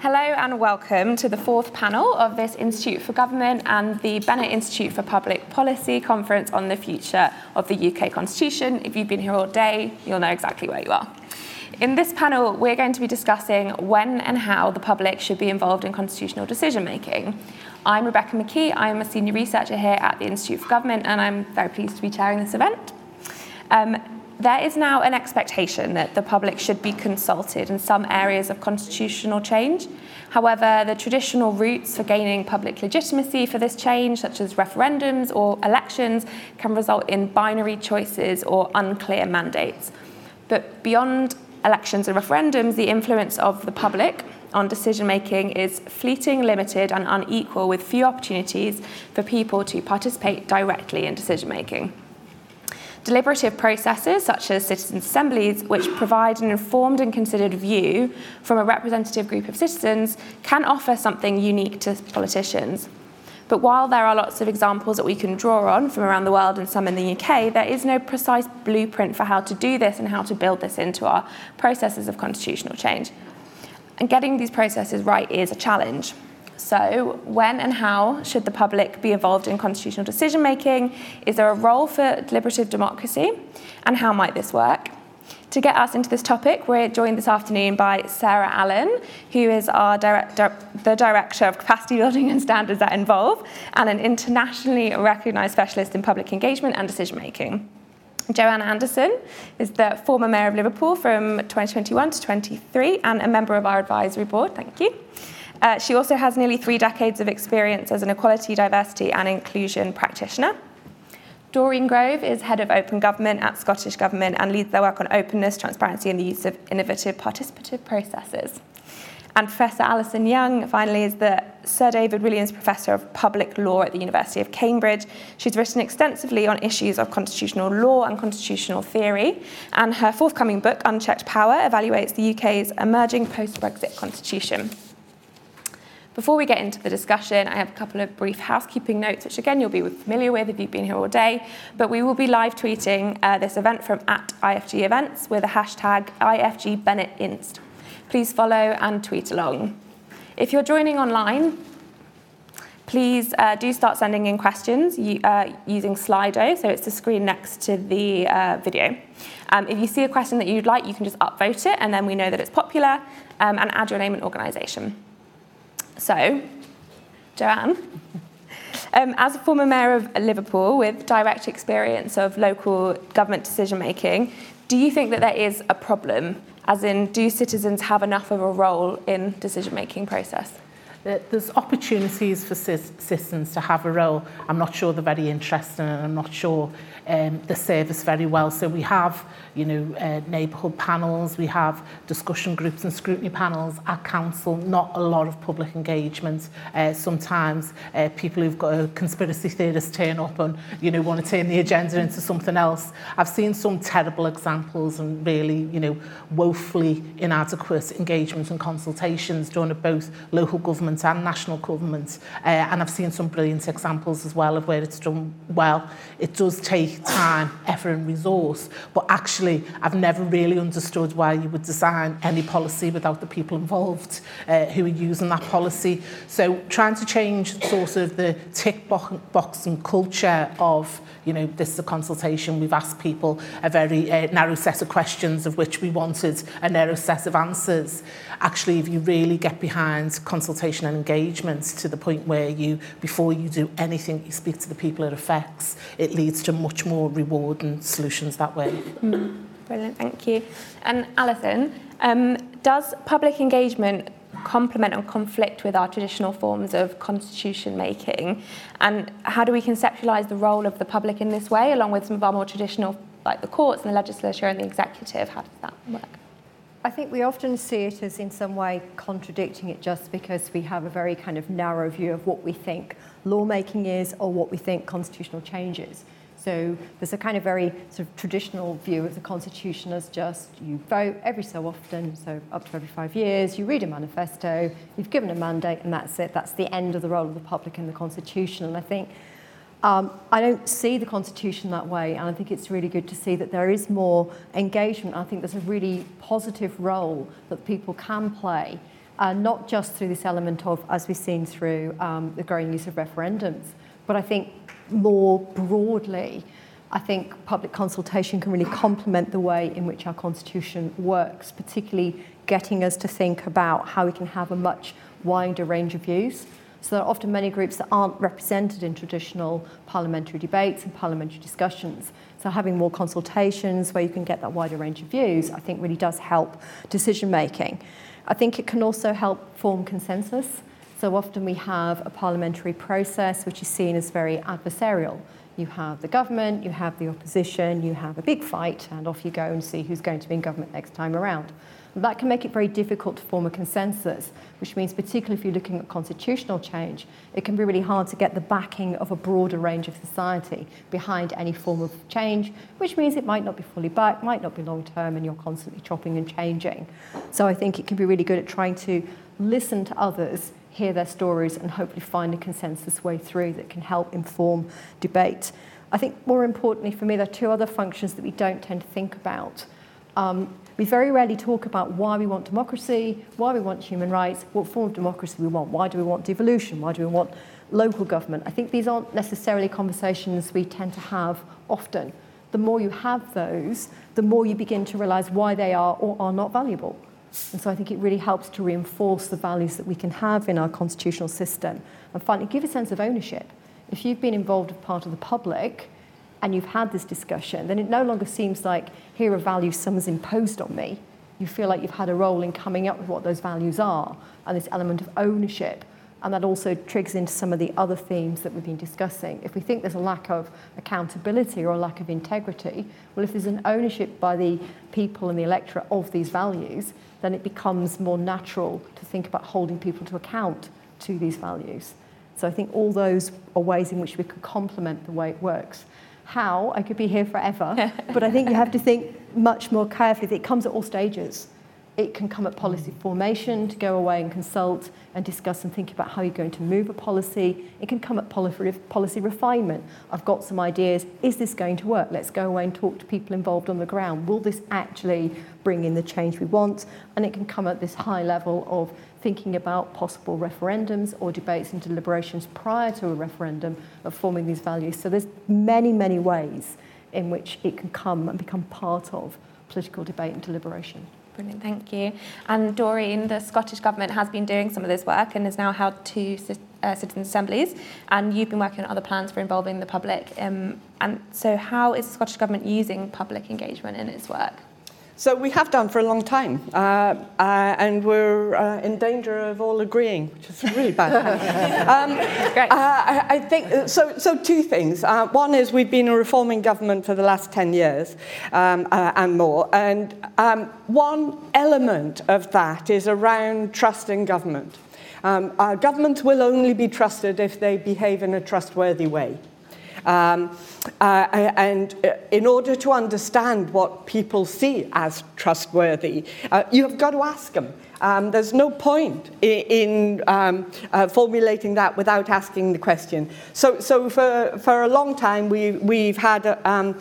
Hello and welcome to the fourth panel of this Institute for Government and the Bennett Institute for Public Policy conference on the future of the UK Constitution. If you've been here all day, you'll know exactly where you are. In this panel, we're going to be discussing when and how the public should be involved in constitutional decision making. I'm Rebecca McKee. I'm a senior researcher here at the Institute for Government, and I'm very pleased to be chairing this event. Um, there is now an expectation that the public should be consulted in some areas of constitutional change. However, the traditional routes for gaining public legitimacy for this change, such as referendums or elections, can result in binary choices or unclear mandates. But beyond elections and referendums, the influence of the public on decision making is fleeting, limited, and unequal, with few opportunities for people to participate directly in decision making deliberative processes such as citizen assemblies, which provide an informed and considered view from a representative group of citizens, can offer something unique to politicians. But while there are lots of examples that we can draw on from around the world and some in the UK, there is no precise blueprint for how to do this and how to build this into our processes of constitutional change. And getting these processes right is a challenge. So, when and how should the public be involved in constitutional decision making? Is there a role for deliberative democracy? And how might this work? To get us into this topic, we're joined this afternoon by Sarah Allan, who is our the Director of Capacity Building and Standards at Involve, and an internationally recognised specialist in public engagement and decision making. Joanne Anderson is the former Mayor of Liverpool from 2021 to 23 and a member of our advisory board. Thank you. Uh, she also has nearly three decades of experience as an equality, diversity, and inclusion practitioner. Doreen Grove is head of open government at Scottish Government and leads their work on openness, transparency, and the use of innovative participative processes. And Professor Alison Young, finally, is the Sir David Williams Professor of Public Law at the University of Cambridge. She's written extensively on issues of constitutional law and constitutional theory, and her forthcoming book, Unchecked Power, evaluates the UK's emerging post Brexit constitution. Before we get into the discussion, I have a couple of brief housekeeping notes, which again you'll be familiar with if you've been here all day. But we will be live tweeting uh, this event from at IFG Events with the hashtag IFG Bennett Inst. Please follow and tweet along. If you're joining online, please uh, do start sending in questions uh, using Slido, so it's the screen next to the uh, video. Um, if you see a question that you'd like, you can just upvote it, and then we know that it's popular, um, and add your name and organisation. So, Joanne, um, as a former mayor of Liverpool with direct experience of local government decision making, do you think that there is a problem? As in, do citizens have enough of a role in decision making process? there's opportunities for citizens to have a role. I'm not sure they're very interested and I'm not sure um, the service very well. So we have you know, uh, neighbourhood panels, we have discussion groups and scrutiny panels at council, not a lot of public engagement. Uh, sometimes uh, people who've got a conspiracy theorist turn up and, you know, want to turn the agenda into something else. I've seen some terrible examples and really, you know, woefully inadequate engagement and consultations done at both local government and national government. Uh, and I've seen some brilliant examples as well of where it's done well. It does take time, effort and resource, but actually I've never really understood why you would design any policy without the people involved uh, who are using that policy. So trying to change sort of the tick boxing culture of you know, this is a consultation. We've asked people a very uh, narrow set of questions of which we wanted a narrow set of answers. Actually, if you really get behind consultation and engagement to the point where you, before you do anything, you speak to the people it affects, it leads to much more rewarding solutions that way. Mm, brilliant, thank you. And Alison, um, does public engagement complement and conflict with our traditional forms of constitution making? And how do we conceptualize the role of the public in this way, along with some of our more traditional, like the courts and the legislature and the executive? How does that work? I think we often see it as in some way contradicting it just because we have a very kind of narrow view of what we think lawmaking is or what we think constitutional change is. So there's a kind of very sort of traditional view of the Constitution as just you vote every so often, so up to every five years, you read a manifesto, you've given a mandate, and that's it. That's the end of the role of the public in the Constitution. And I think um, I don't see the Constitution that way, and I think it's really good to see that there is more engagement. I think there's a really positive role that people can play uh, not just through this element of, as we've seen through um, the growing use of referendums, but I think more broadly, I think public consultation can really complement the way in which our constitution works, particularly getting us to think about how we can have a much wider range of views. So there are often many groups that aren't represented in traditional parliamentary debates and parliamentary discussions. So having more consultations where you can get that wider range of views, I think really does help decision making. I think it can also help form consensus. So often we have a parliamentary process which is seen as very adversarial. You have the government, you have the opposition, you have a big fight, and off you go and see who's going to be in government next time around. That can make it very difficult to form a consensus, which means, particularly if you're looking at constitutional change, it can be really hard to get the backing of a broader range of society behind any form of change, which means it might not be fully backed, might not be long term, and you're constantly chopping and changing. So I think it can be really good at trying to listen to others, hear their stories, and hopefully find a consensus way through that can help inform debate. I think more importantly for me, there are two other functions that we don't tend to think about. Um, we very rarely talk about why we want democracy, why we want human rights, what form of democracy we want, why do we want devolution, why do we want local government. I think these aren't necessarily conversations we tend to have often. The more you have those, the more you begin to realise why they are or are not valuable. And so I think it really helps to reinforce the values that we can have in our constitutional system and finally give a sense of ownership. If you've been involved as part of the public, and you've had this discussion, then it no longer seems like here are values someone's imposed on me. You feel like you've had a role in coming up with what those values are and this element of ownership. And that also triggers into some of the other themes that we've been discussing. If we think there's a lack of accountability or a lack of integrity, well, if there's an ownership by the people and the electorate of these values, then it becomes more natural to think about holding people to account to these values. So I think all those are ways in which we could complement the way it works how, I could be here forever, but I think you have to think much more carefully. It comes at all stages. It can come at policy formation to go away and consult and discuss and think about how you're going to move a policy. It can come at policy refinement. I've got some ideas. Is this going to work? Let's go away and talk to people involved on the ground. Will this actually bring in the change we want? And it can come at this high level of thinking about possible referendums or debates and deliberations prior to a referendum of forming these values. So there's many, many ways in which it can come and become part of political debate and deliberation. Brilliant, thank you. And Doreen, the Scottish Government has been doing some of this work and has now held two uh, citizen assemblies, and you've been working on other plans for involving the public. Um, and so, how is the Scottish Government using public engagement in its work? So we have done for a long time, uh, uh, and we're uh, in danger of all agreeing, which is really bad. um, Great. I, I, think uh, so. So two things. Uh, one is we've been a reforming government for the last ten years um, uh, and more, and um, one element of that is around trust in government. Um, governments will only be trusted if they behave in a trustworthy way. Um, uh, and uh, in order to understand what people see as trustworthy, uh, you have got to ask them. Um, there's no point in, in um, uh, formulating that without asking the question. So, so for, for a long time, we, we've had a, um,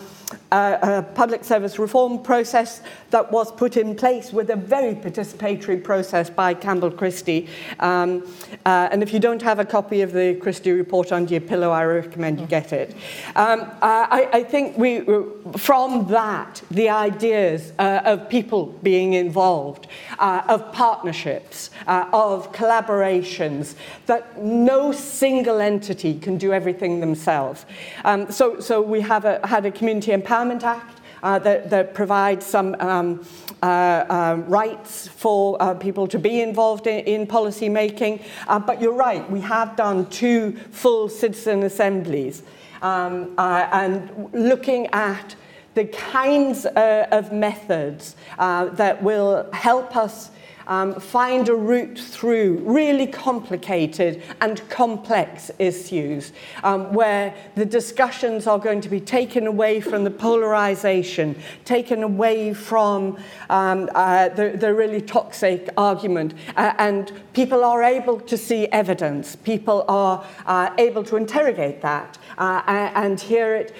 a, public service reform process that was put in place with a very participatory process by Campbell Christie. Um, uh, and if you don't have a copy of the Christie report under your pillow, I recommend you get it. Um, uh, I, I think we, from that, the ideas uh, of people being involved, uh, of partnerships, uh, of collaborations, that no single entity can do everything themselves. Um, so, so we have a, had a Community Empowerment Act uh, that, that provides some um, uh, uh, rights for uh, people to be involved in, in policy making. Uh, but you're right, we have done two full citizen assemblies um, uh, and looking at the kinds of methods that will help us um, find a route through really complicated and complex issues um, where the discussions are going to be taken away from the polarization, taken away from um, uh, the, the really toxic argument, uh, and people are able to see evidence, people are uh, able to interrogate that uh, and hear it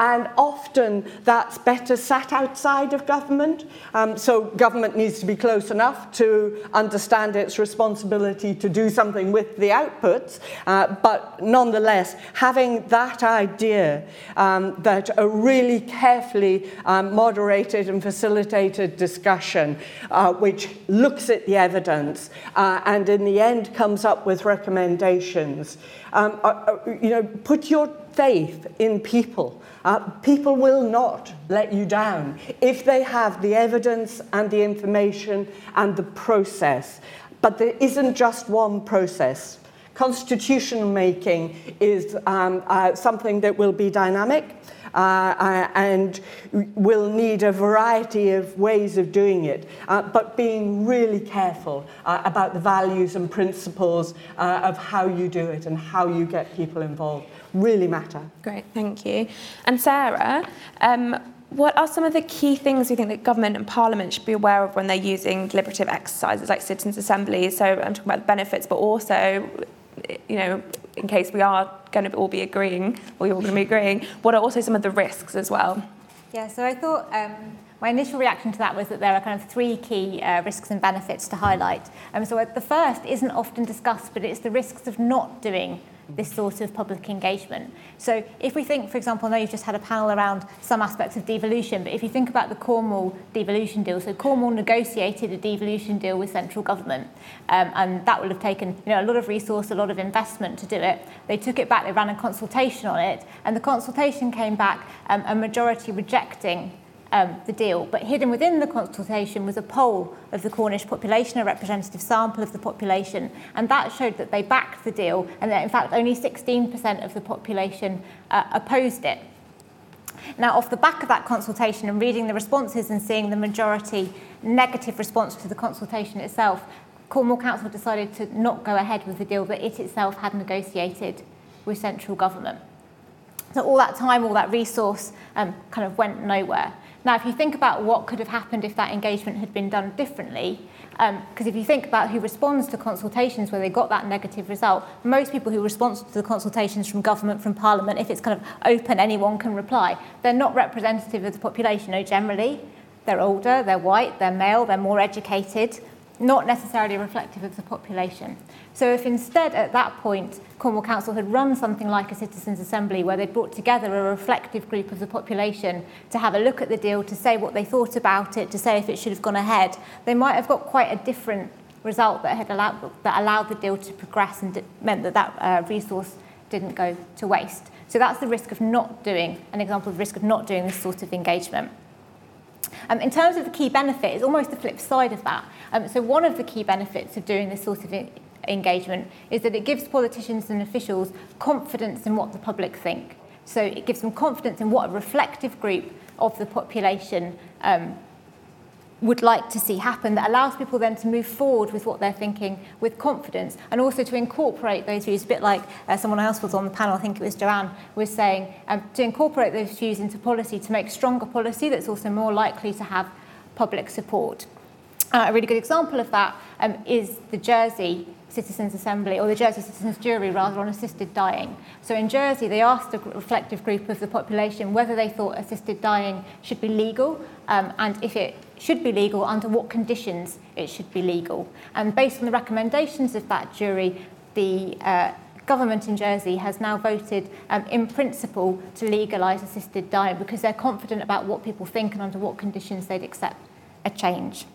and often that's better sat outside of government. Um, so government needs to be close enough to understand its responsibility to do something with the outputs, uh, but nonetheless, having that idea um, that a really carefully um, moderated and facilitated discussion, uh, which looks at the evidence uh, and in the end comes up with recommendations, um, uh, uh, you know, put your faith in people. Uh, people will not let you down if they have the evidence and the information and the process. But there isn't just one process. Constitution making is um, uh, something that will be dynamic. Uh, uh, and will need a variety of ways of doing it, uh, but being really careful uh, about the values and principles uh, of how you do it and how you get people involved really matter. Great, thank you. And Sarah, um, what are some of the key things you think that government and parliament should be aware of when they're using deliberative exercises like citizens' assemblies? So I'm talking about the benefits, but also, you know, in case we are going to all be agreeing, or you're all going to be agreeing, what are also some of the risks as well? Yeah, so I thought um, my initial reaction to that was that there are kind of three key uh, risks and benefits to highlight. Um, so the first isn't often discussed, but it's the risks of not doing this sort of public engagement. So if we think, for example, I know you've just had a panel around some aspects of devolution, but if you think about the Cornwall devolution deal, so Cornwall negotiated a devolution deal with central government, um, and that would have taken you know, a lot of resource, a lot of investment to do it. They took it back, they ran a consultation on it, and the consultation came back um, a majority rejecting um, the deal. But hidden within the consultation was a poll of the Cornish population, a representative sample of the population, and that showed that they backed the deal and that in fact only 16% of the population uh, opposed it. Now, off the back of that consultation and reading the responses and seeing the majority negative response to the consultation itself, Cornwall Council decided to not go ahead with the deal that it itself had negotiated with central government. So all that time, all that resource um, kind of went nowhere. Now, if you think about what could have happened if that engagement had been done differently, because um, if you think about who responds to consultations where they got that negative result, most people who respond to the consultations from government, from parliament, if it's kind of open, anyone can reply, they're not representative of the population. No, generally, they're older, they're white, they're male, they're more educated, not necessarily reflective of the population. So if instead at that point Cornwall Council had run something like a citizens' assembly where they'd brought together a reflective group of the population to have a look at the deal, to say what they thought about it, to say if it should have gone ahead, they might have got quite a different result that had allowed that allowed the deal to progress and meant that that uh, resource didn't go to waste. So that's the risk of not doing an example of risk of not doing this sort of engagement. Um, in terms of the key benefit, it's almost the flip side of that. Um, so one of the key benefits of doing this sort of engagement is that it gives politicians and officials confidence in what the public think. So it gives them confidence in what a reflective group of the population um, would like to see happen that allows people then to move forward with what they're thinking with confidence and also to incorporate those views, a bit like uh, someone else was on the panel, I think it was Joanne, was saying, um, to incorporate those views into policy to make stronger policy that's also more likely to have public support. Uh, a really good example of that um, is the Jersey Citizens Assembly, or the Jersey Citizens Jury rather, on assisted dying. So in Jersey, they asked a reflective group of the population whether they thought assisted dying should be legal, um, and if it should be legal, under what conditions it should be legal. And based on the recommendations of that jury, the uh, government in Jersey has now voted um, in principle to legalise assisted dying because they're confident about what people think and under what conditions they'd accept a change.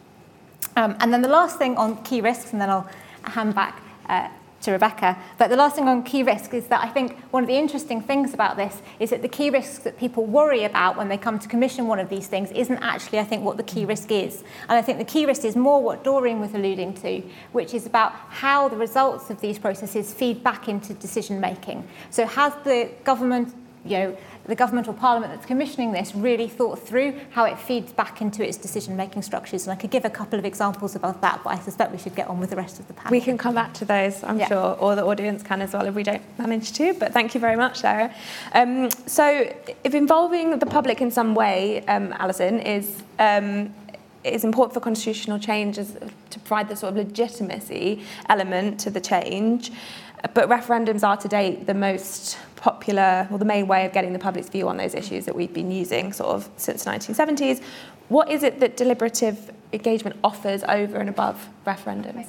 Um, and then the last thing on key risks, and then I'll hand back uh, to Rebecca. But the last thing on key risk is that I think one of the interesting things about this is that the key risks that people worry about when they come to commission one of these things isn't actually, I think, what the key risk is. And I think the key risk is more what Doreen was alluding to, which is about how the results of these processes feed back into decision making. So has the government you know, the government or parliament that's commissioning this really thought through how it feeds back into its decision-making structures. And I could give a couple of examples about that, but I suspect we should get on with the rest of the panel. We can come back to those, I'm yeah. sure, or the audience can as well if we don't manage to. But thank you very much, Sarah. Um, so if involving the public in some way, um, Alison, is... Um, is important for constitutional change is to provide the sort of legitimacy element to the change. But referendums are to date the most popular, or the main way of getting the public's view on those issues that we've been using sort of since the 1970s. What is it that deliberative engagement offers over and above referendums?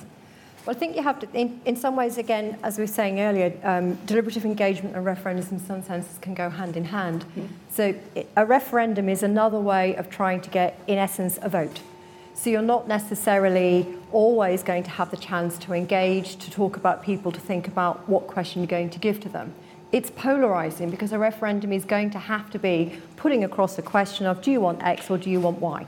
Well, I think you have to, in, in some ways, again, as we were saying earlier, um, deliberative engagement and referendums in some senses can go hand in hand. Mm. So a referendum is another way of trying to get, in essence, a vote. So you're not necessarily always going to have the chance to engage, to talk about people, to think about what question you're going to give to them. It's polarizing because a referendum is going to have to be putting across a question of do you want X or do you want Y?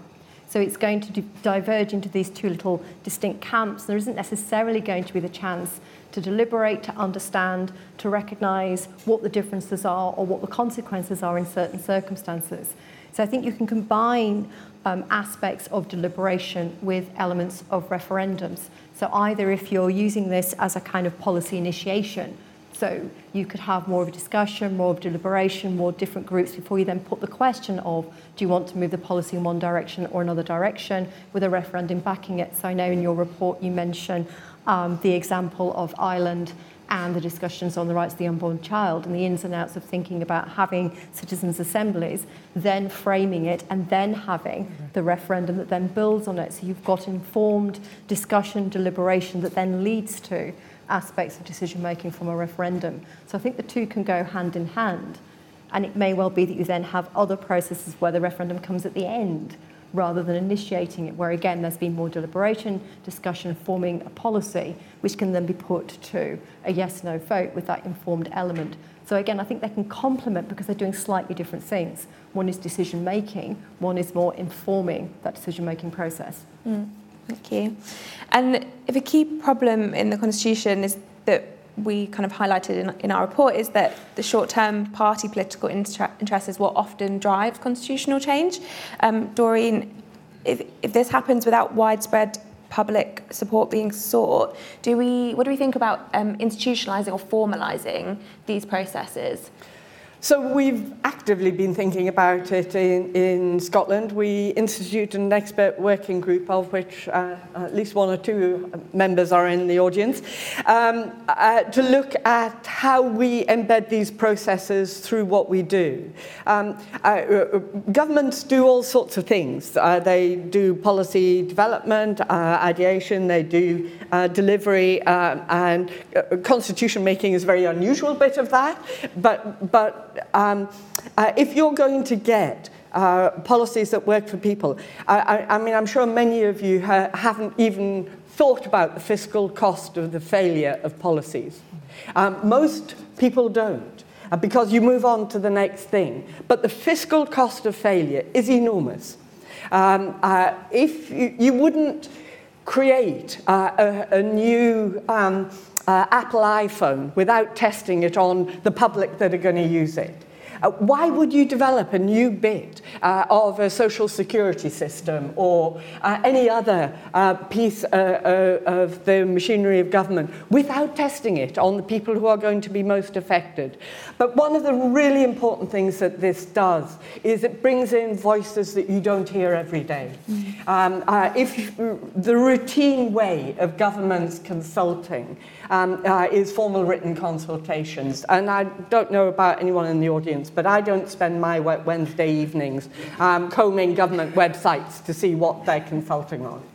So it's going to diverge into these two little distinct camps. There isn't necessarily going to be the chance to deliberate, to understand, to recognize what the differences are or what the consequences are in certain circumstances. So I think you can combine um, aspects of deliberation with elements of referendums. So either if you're using this as a kind of policy initiation, so you could have more of a discussion, more of deliberation, more different groups before you then put the question of do you want to move the policy in one direction or another direction with a referendum backing it. So I know in your report you mention um, the example of Ireland and the discussions on the rights of the unborn child and the ins and outs of thinking about having citizens' assemblies, then framing it, and then having the referendum that then builds on it. So you've got informed discussion, deliberation that then leads to aspects of decision making from a referendum. So I think the two can go hand in hand. And it may well be that you then have other processes where the referendum comes at the end rather than initiating it, where again there's been more deliberation, discussion, forming a policy, which can then be put to a yes no vote with that informed element. So again, I think they can complement because they're doing slightly different things. One is decision making, one is more informing that decision making process. Mm. Thank you. And if a key problem in the Constitution is that we kind of highlighted in, in our report is that the short-term party political inter- interests is what often drives constitutional change. Um, Doreen, if, if this happens without widespread public support being sought, do we, what do we think about um, institutionalising or formalising these processes? So we've actively been thinking about it in, in Scotland. We institute an expert working group of which uh, at least one or two members are in the audience um, uh, to look at how we embed these processes through what we do. Um, uh, uh governments do all sorts of things. Uh, they do policy development, uh, ideation, they do delivery, um, and constitution making is a very unusual bit of that. But, but um, uh, if you're going to get uh, policies that work for people, I, I, I mean, I'm sure many of you ha- haven't even thought about the fiscal cost of the failure of policies. Um, most people don't uh, because you move on to the next thing. But the fiscal cost of failure is enormous. Um, uh, if you, you, wouldn't create uh, a, a, new um, uh, Apple iPhone without testing it on the public that are going to use it. Uh, why would you develop a new bit uh, of a social security system or uh, any other uh, piece uh, uh, of the machinery of government without testing it on the people who are going to be most affected? But one of the really important things that this does is it brings in voices that you don't hear every day. Mm. Um, if the routine way of governments consulting um, uh, is formal written consultations. And I don't know about anyone in the audience, but I don't spend my Wednesday evenings um, combing government websites to see what they're consulting on.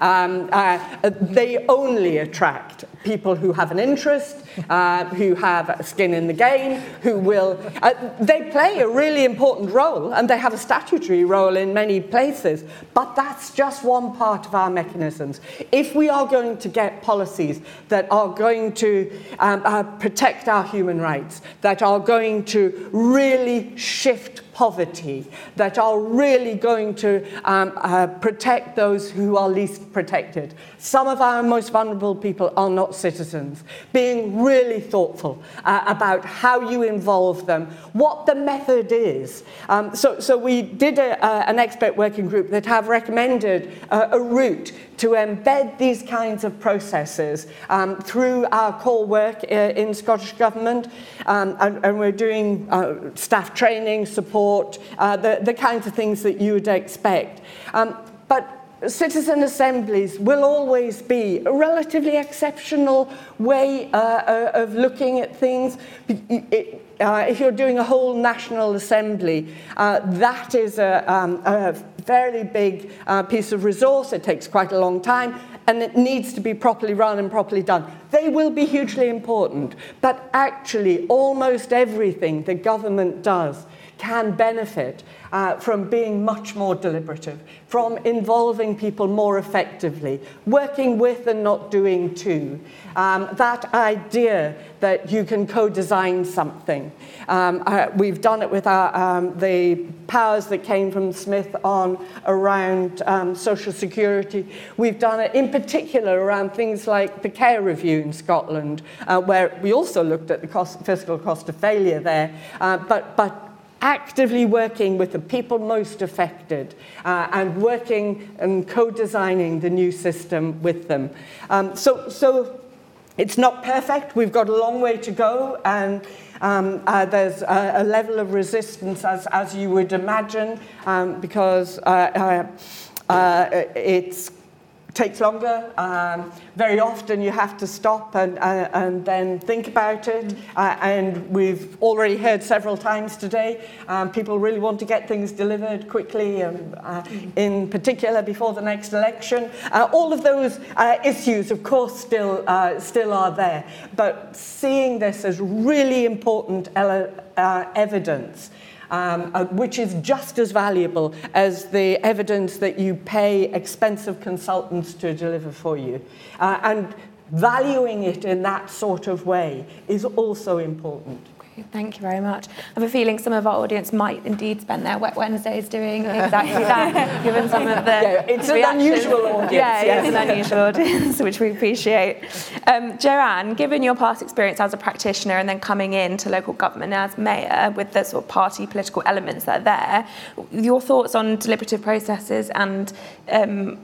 Um, uh, they only attract people who have an interest, uh, who have skin in the game, who will. Uh, they play a really important role, and they have a statutory role in many places, but that's just one part of our mechanisms. If we are going to get policies that are going to um, uh, protect our human rights, that are going to really shift poverty that are really going to um, uh, protect those who are least protected. Some of our most vulnerable people are not citizens. Being really thoughtful uh, about how you involve them, what the method is. Um, so, so we did a, uh, an expert working group that have recommended uh, a route to embed these kinds of processes um, through our core work uh, in Scottish Government. Um, and, and, we're doing uh, staff training, support, uh, the, the kinds of things that you would expect. Um, but citizen assemblies will always be a relatively exceptional way uh, uh, of looking at things. It, uh, if you're doing a whole national assembly, uh, that is a, um, a fairly big uh, piece of resource. It takes quite a long time and it needs to be properly run and properly done. They will be hugely important, but actually, almost everything the government does can benefit uh, from being much more deliberative, from involving people more effectively, working with and not doing to. Um, that idea that you can co-design something. Um, uh, we've done it with our, um, the powers that came from Smith on around um, social security. We've done it in particular around things like the care review in Scotland, uh, where we also looked at the cost, fiscal cost of failure there, uh, but, but actively working with the people most affected uh, and working and co-designing the new system with them. Um, so, so it's not perfect. We've got a long way to go, and um, uh, there's a, a, level of resistance, as, as you would imagine, um, because uh, uh, uh it's takes longer. Um, very often you have to stop and, uh, and then think about it. Uh, and we've already heard several times today, um, people really want to get things delivered quickly, and, uh, in particular before the next election. Uh, all of those uh, issues, of course, still, uh, still are there. But seeing this as really important evidence um, uh, which is just as valuable as the evidence that you pay expensive consultants to deliver for you. Uh, and valuing it in that sort of way is also important. Thank you very much. I have a feeling some of our audience might indeed spend their wet Wednesdays doing exactly that, given some of the yeah, it's reactions. an unusual audience. Yeah, yes. it's an unusual audience, which we appreciate. Um, Joanne, given your past experience as a practitioner and then coming into local government as mayor with the sort of party political elements that are there, your thoughts on deliberative processes and um,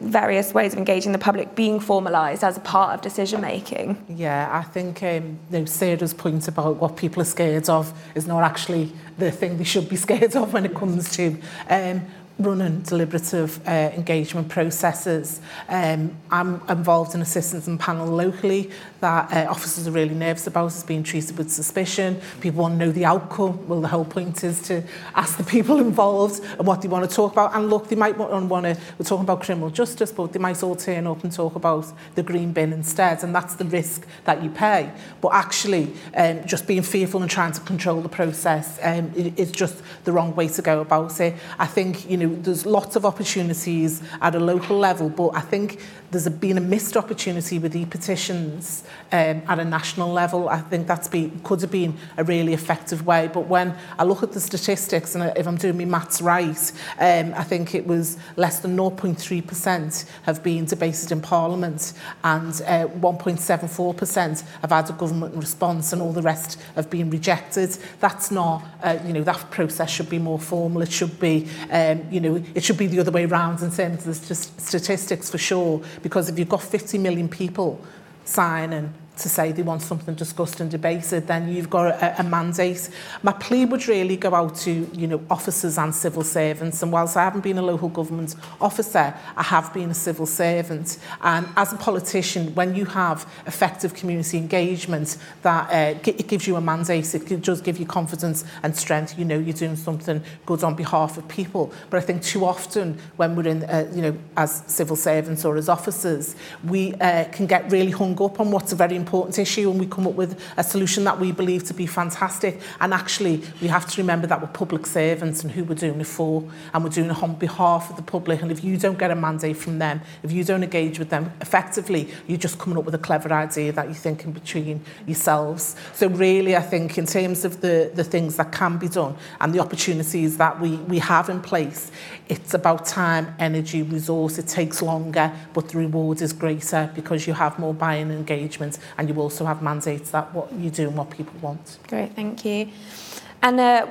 various ways of engaging the public being formalised as a part of decision making. Yeah, I think um, you know, Sarah's point about what people are scared of is not actually the thing they should be scared of when it comes to um, running deliberative uh, engagement processes. Um, I'm involved in a and panel locally that uh, officers are really nervous about is being treated with suspicion. People want to know the outcome. Well, the whole point is to ask the people involved and what they want to talk about. And look, they might want to, we're talking about criminal justice, but they might all turn up and talk about the green bin instead. And that's the risk that you pay. But actually, um, just being fearful and trying to control the process um, is just the wrong way to go about it. I think, you know, there's lots of opportunities at a local level, but I think there's a, been a missed opportunity with e-petitions um, at a national level. I think that's been, could have been a really effective way. But when I look at the statistics, and if I'm doing my maths right, um, I think it was less than 0.3% have been debated in Parliament and uh, 1.74% have had a government response and all the rest have been rejected. That's not, uh, you know, that process should be more formal. It should be, um, you know, it should be the other way around in terms of the st statistics for sure Because if you've got 50 million people signing to say they want something discussed and debated, then you've got a, a mandate. My plea would really go out to you know officers and civil servants. And whilst I haven't been a local government officer, I have been a civil servant. And as a politician, when you have effective community engagement, that uh, it gives you a mandate. It does give you confidence and strength. You know you're doing something good on behalf of people. But I think too often when we're in, uh, you know, as civil servants or as officers, we uh, can get really hung up on what's a very important important issue and we come up with a solution that we believe to be fantastic. And actually, we have to remember that we're public servants and who we're doing it for. And we're doing it on behalf of the public. And if you don't get a mandate from them, if you don't engage with them effectively, you're just coming up with a clever idea that you think in between yourselves. So really, I think in terms of the, the things that can be done and the opportunities that we, we have in place, it's about time, energy, resource. It takes longer, but the reward is greater because you have more buying engagement and you also have mandates that what you do and what people want. Great, thank you. And uh,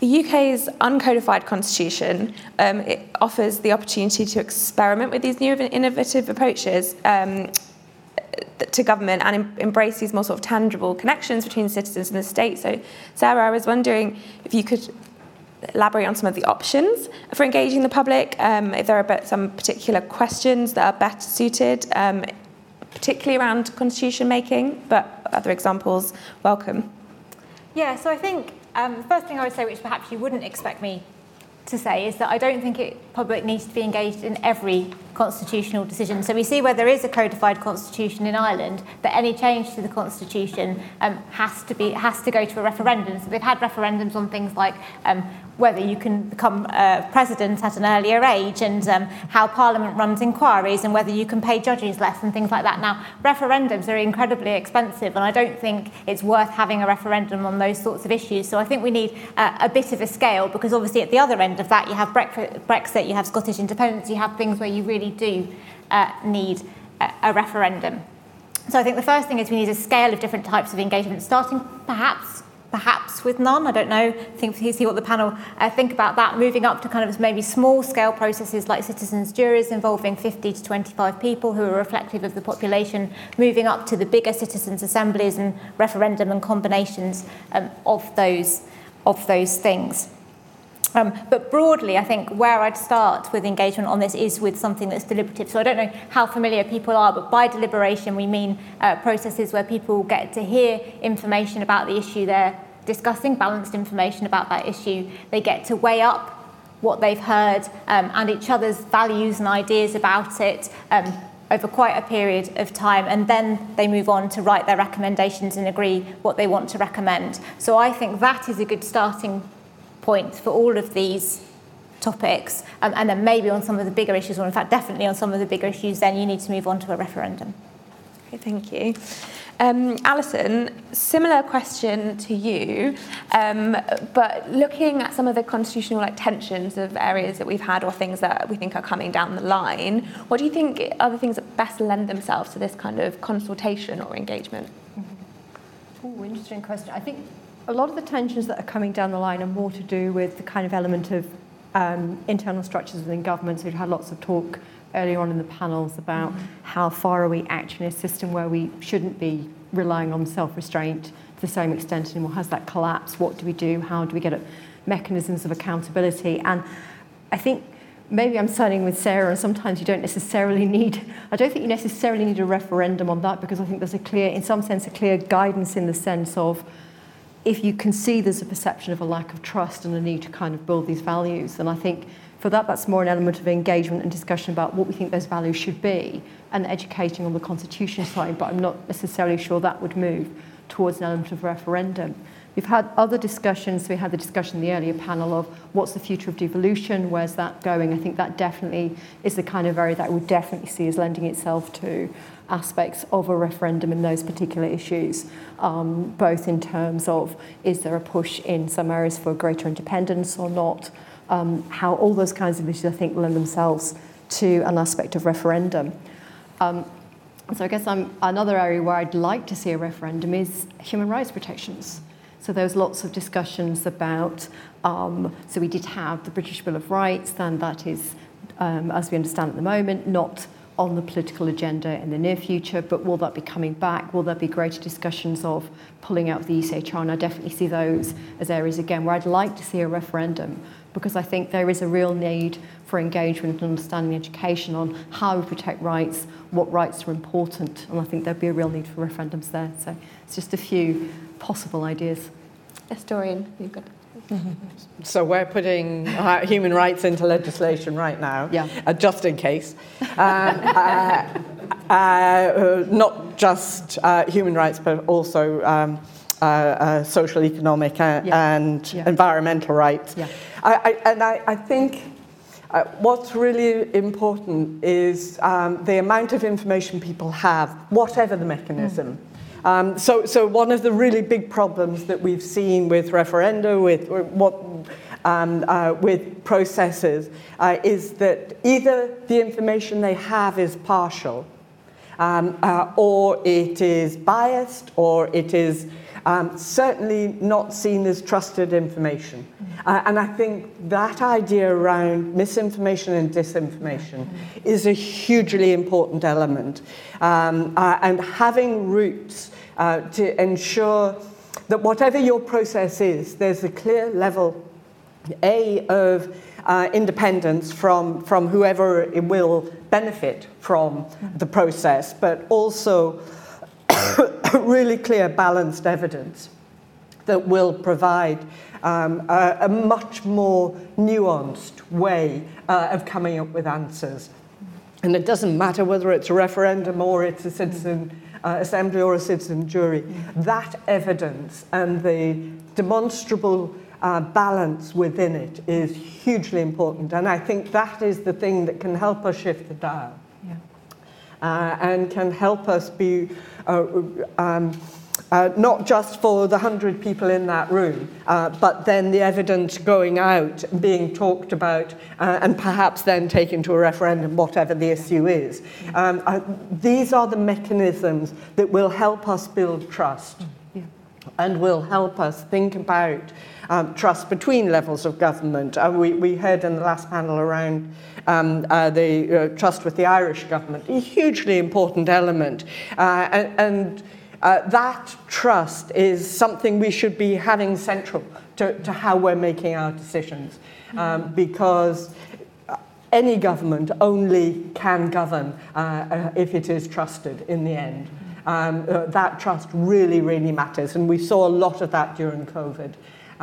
the UK's uncodified constitution um, it offers the opportunity to experiment with these new and innovative approaches um, to government and em- embrace these more sort of tangible connections between citizens and the state. So, Sarah, I was wondering if you could elaborate on some of the options for engaging the public, um, if there are some particular questions that are better suited, um, particularly around constitution making, but other examples, welcome. Yeah, so I think um, the first thing I would say, which perhaps you wouldn't expect me to say is that I don't think it public needs to be engaged in every constitutional decision. So we see where there is a codified constitution in Ireland that any change to the constitution um, has to be has to go to a referendum. So they've had referendums on things like um, whether you can become uh, president at an earlier age and um, how Parliament runs inquiries and whether you can pay judges less and things like that. Now, referendums are incredibly expensive and I don't think it's worth having a referendum on those sorts of issues. So I think we need uh, a bit of a scale because obviously at the other end of that you have Brexit, you have Scottish independence, you have things where you really do uh, need a, a referendum. So I think the first thing is we need a scale of different types of engagement, starting perhaps perhaps with none. I don't know. Think see what the panel uh, think about that. Moving up to kind of maybe small scale processes like citizens juries involving 50 to 25 people who are reflective of the population. Moving up to the bigger citizens assemblies and referendum and combinations um, of those of those things. Um, but broadly, I think where I'd start with engagement on this is with something that's deliberative. So I don't know how familiar people are, but by deliberation we mean uh, processes where people get to hear information about the issue they're discussing, balanced information about that issue. They get to weigh up what they've heard um, and each other's values and ideas about it um, over quite a period of time, and then they move on to write their recommendations and agree what they want to recommend. So I think that is a good starting points for all of these topics, um, and then maybe on some of the bigger issues, or in fact, definitely on some of the bigger issues, then you need to move on to a referendum. Okay, thank you. Um, Alison, similar question to you, um, but looking at some of the constitutional like tensions of areas that we've had or things that we think are coming down the line, what do you think are the things that best lend themselves to this kind of consultation or engagement? Mm-hmm. Oh, interesting question. I think a lot of the tensions that are coming down the line are more to do with the kind of element of um, internal structures within governments. We've had lots of talk earlier on in the panels about mm-hmm. how far are we actually in a system where we shouldn't be relying on self-restraint to the same extent anymore. Has that collapsed? What do we do? How do we get at mechanisms of accountability? And I think maybe I'm siding with Sarah, and sometimes you don't necessarily need, I don't think you necessarily need a referendum on that because I think there's a clear, in some sense, a clear guidance in the sense of if you can see there's a perception of a lack of trust and a need to kind of build these values, then I think for that, that's more an element of engagement and discussion about what we think those values should be and educating on the constitution side, but I'm not necessarily sure that would move towards an element of referendum. We've had other discussions. We had the discussion in the earlier panel of what's the future of devolution, where's that going? I think that definitely is the kind of area that we definitely see as lending itself to aspects of a referendum in those particular issues, um, both in terms of is there a push in some areas for greater independence or not, um, how all those kinds of issues I think lend themselves to an aspect of referendum. Um, so I guess I'm, another area where I'd like to see a referendum is human rights protections. So there was lots of discussions about, um, so we did have the British Bill of Rights, and that is, um, as we understand at the moment, not on the political agenda in the near future, but will that be coming back? Will there be greater discussions of pulling out the ECHR? And I definitely see those as areas again where I'd like to see a referendum because I think there is a real need for engagement and understanding education on how we protect rights, what rights are important, and I think there'd be a real need for referendums there. So it's just a few possible ideas. Historian, you've got so we're putting human rights into legislation right now, yeah. uh, just in case. Um, uh, uh, not just uh, human rights, but also um, uh, social, economic, yeah. and yeah. environmental rights. Yeah. I, I, and I, I think what's really important is um, the amount of information people have, whatever the mechanism. Mm. Um, so, so one of the really big problems that we've seen with referenda, with what um, uh, with processes, uh, is that either the information they have is partial, um, uh, or it is biased, or it is um, certainly not seen as trusted information. Uh, and I think that idea around misinformation and disinformation is a hugely important element. Um, uh, and having roots uh, to ensure that whatever your process is, there's a clear level A, of uh, independence from, from whoever it will benefit from the process, but also really clear, balanced evidence that will provide um, a, a, much more nuanced way uh, of coming up with answers. And it doesn't matter whether it's a referendum or it's a citizen uh, assembly or a citizen jury. That evidence and the demonstrable uh, balance within it is hugely important. And I think that is the thing that can help us shift the dial yeah. uh, and can help us be. Uh, um, uh, not just for the 100 people in that room, uh, but then the evidence going out, being talked about, uh, and perhaps then taken to a referendum, whatever the issue is. Um, uh, these are the mechanisms that will help us build trust yeah. and will help us think about um, trust between levels of government. Uh, we, we heard in the last panel around um, uh, the uh, trust with the Irish government, a hugely important element. Uh, and, and uh, that trust is something we should be having central to, to how we're making our decisions um, because any government only can govern uh, uh, if it is trusted in the end. Um, uh, that trust really, really matters, and we saw a lot of that during COVID.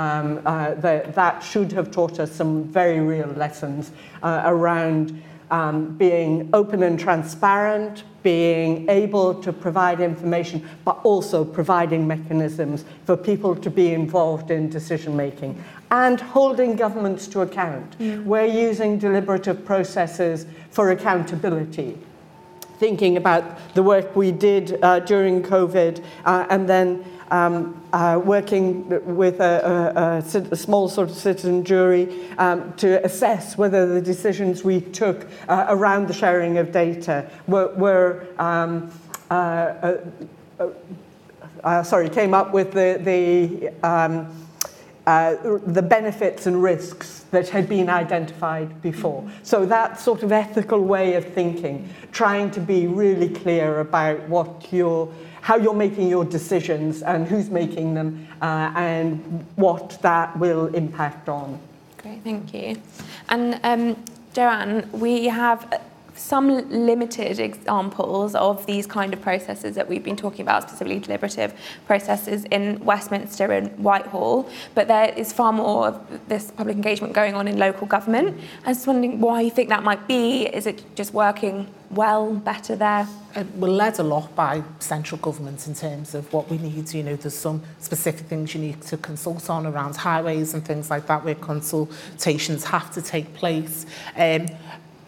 Um, uh, that, that should have taught us some very real lessons uh, around um, being open and transparent, being able to provide information, but also providing mechanisms for people to be involved in decision making and holding governments to account. Mm. We're using deliberative processes for accountability. Thinking about the work we did uh, during COVID uh, and then um, uh, working with a, a, a, small sort of citizen jury um, to assess whether the decisions we took uh, around the sharing of data were, were um, uh, uh, uh, uh sorry, came up with the, the, um, the benefits and risks that had been identified before. So that sort of ethical way of thinking, trying to be really clear about what your how you're making your decisions and who's making them uh, and what that will impact on. Great, thank you. And um, Joanne, we have some limited examples of these kind of processes that we've been talking about, specifically deliberative processes in Westminster and Whitehall, but there is far more of this public engagement going on in local government. I was wondering why you think that might be. Is it just working well, better there? Uh, we're led a lot by central government in terms of what we need. You know, there's some specific things you need to consult on around highways and things like that where consultations have to take place. Um,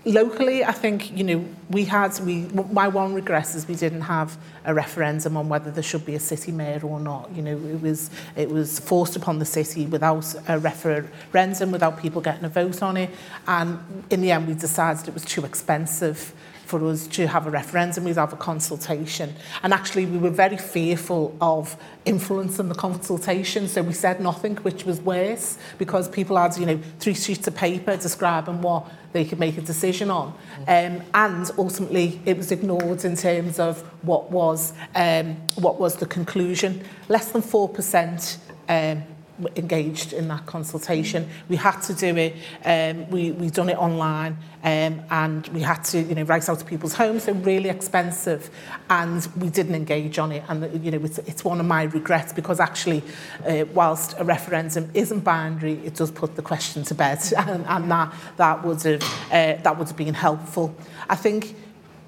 locally, I think, you know, we had, we, my one regret is we didn't have a referendum on whether there should be a city mayor or not. You know, it was, it was forced upon the city without a referendum, without people getting a vote on it. And in the end, we decided it was too expensive for us to have a referendum, we'd have a consultation. And actually, we were very fearful of influence in the consultation, so we said nothing, which was worse, because people had, you know, three sheets of paper describing what they could make a decision on. Um, and ultimately, it was ignored in terms of what was, um, what was the conclusion. Less than 4% um, engaged in that consultation. We had to do it, um, we, we done it online um, and we had to, you know, write out to people's homes, they're really expensive and we didn't engage on it. And, you know, it's, it's one of my regrets because actually, uh, whilst a referendum isn't binary, it does put the question to bed and, and that, that would have, uh, that would have been helpful. I think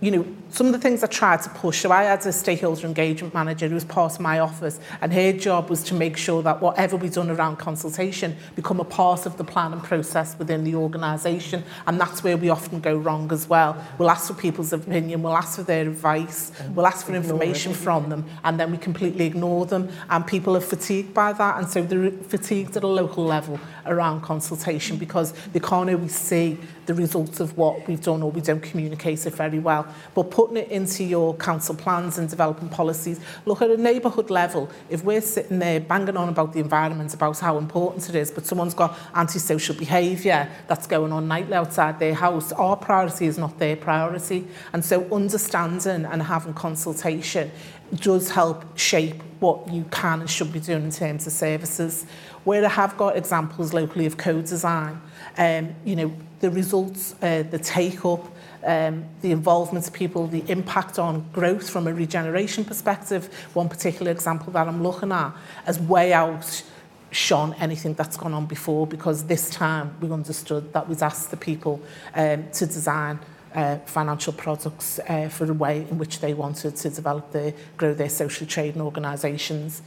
you know, some of the things I tried to push, so I had a stakeholder engagement manager who was part of my office, and her job was to make sure that whatever we done around consultation become a part of the plan and process within the organisation, and that's where we often go wrong as well. We'll ask for people's opinion, we'll ask for their advice, we'll ask for information from them, and then we completely ignore them, and people are fatigued by that, and so they're fatigued at a local level, around consultation because they can't always see the results of what we've done or we don't communicate it very well. But putting it into your council plans and developing policies, look at a neighbourhood level. If we're sitting there banging on about the environment, about how important it is, but someone's got antisocial behaviour that's going on nightly outside their house, our priority is not their priority. And so understanding and having consultation does help shape what you can and should be doing in terms of services. Where I have got examples locally of co-design, um, you know, the results, uh, the take-up, um, the involvement of people, the impact on growth from a regeneration perspective, one particular example that I'm looking at, as way out shone anything that's gone on before because this time we understood that we'd asked the people um, to design uh, financial products uh, for the way in which they wanted to develop their, grow their social trade and organisations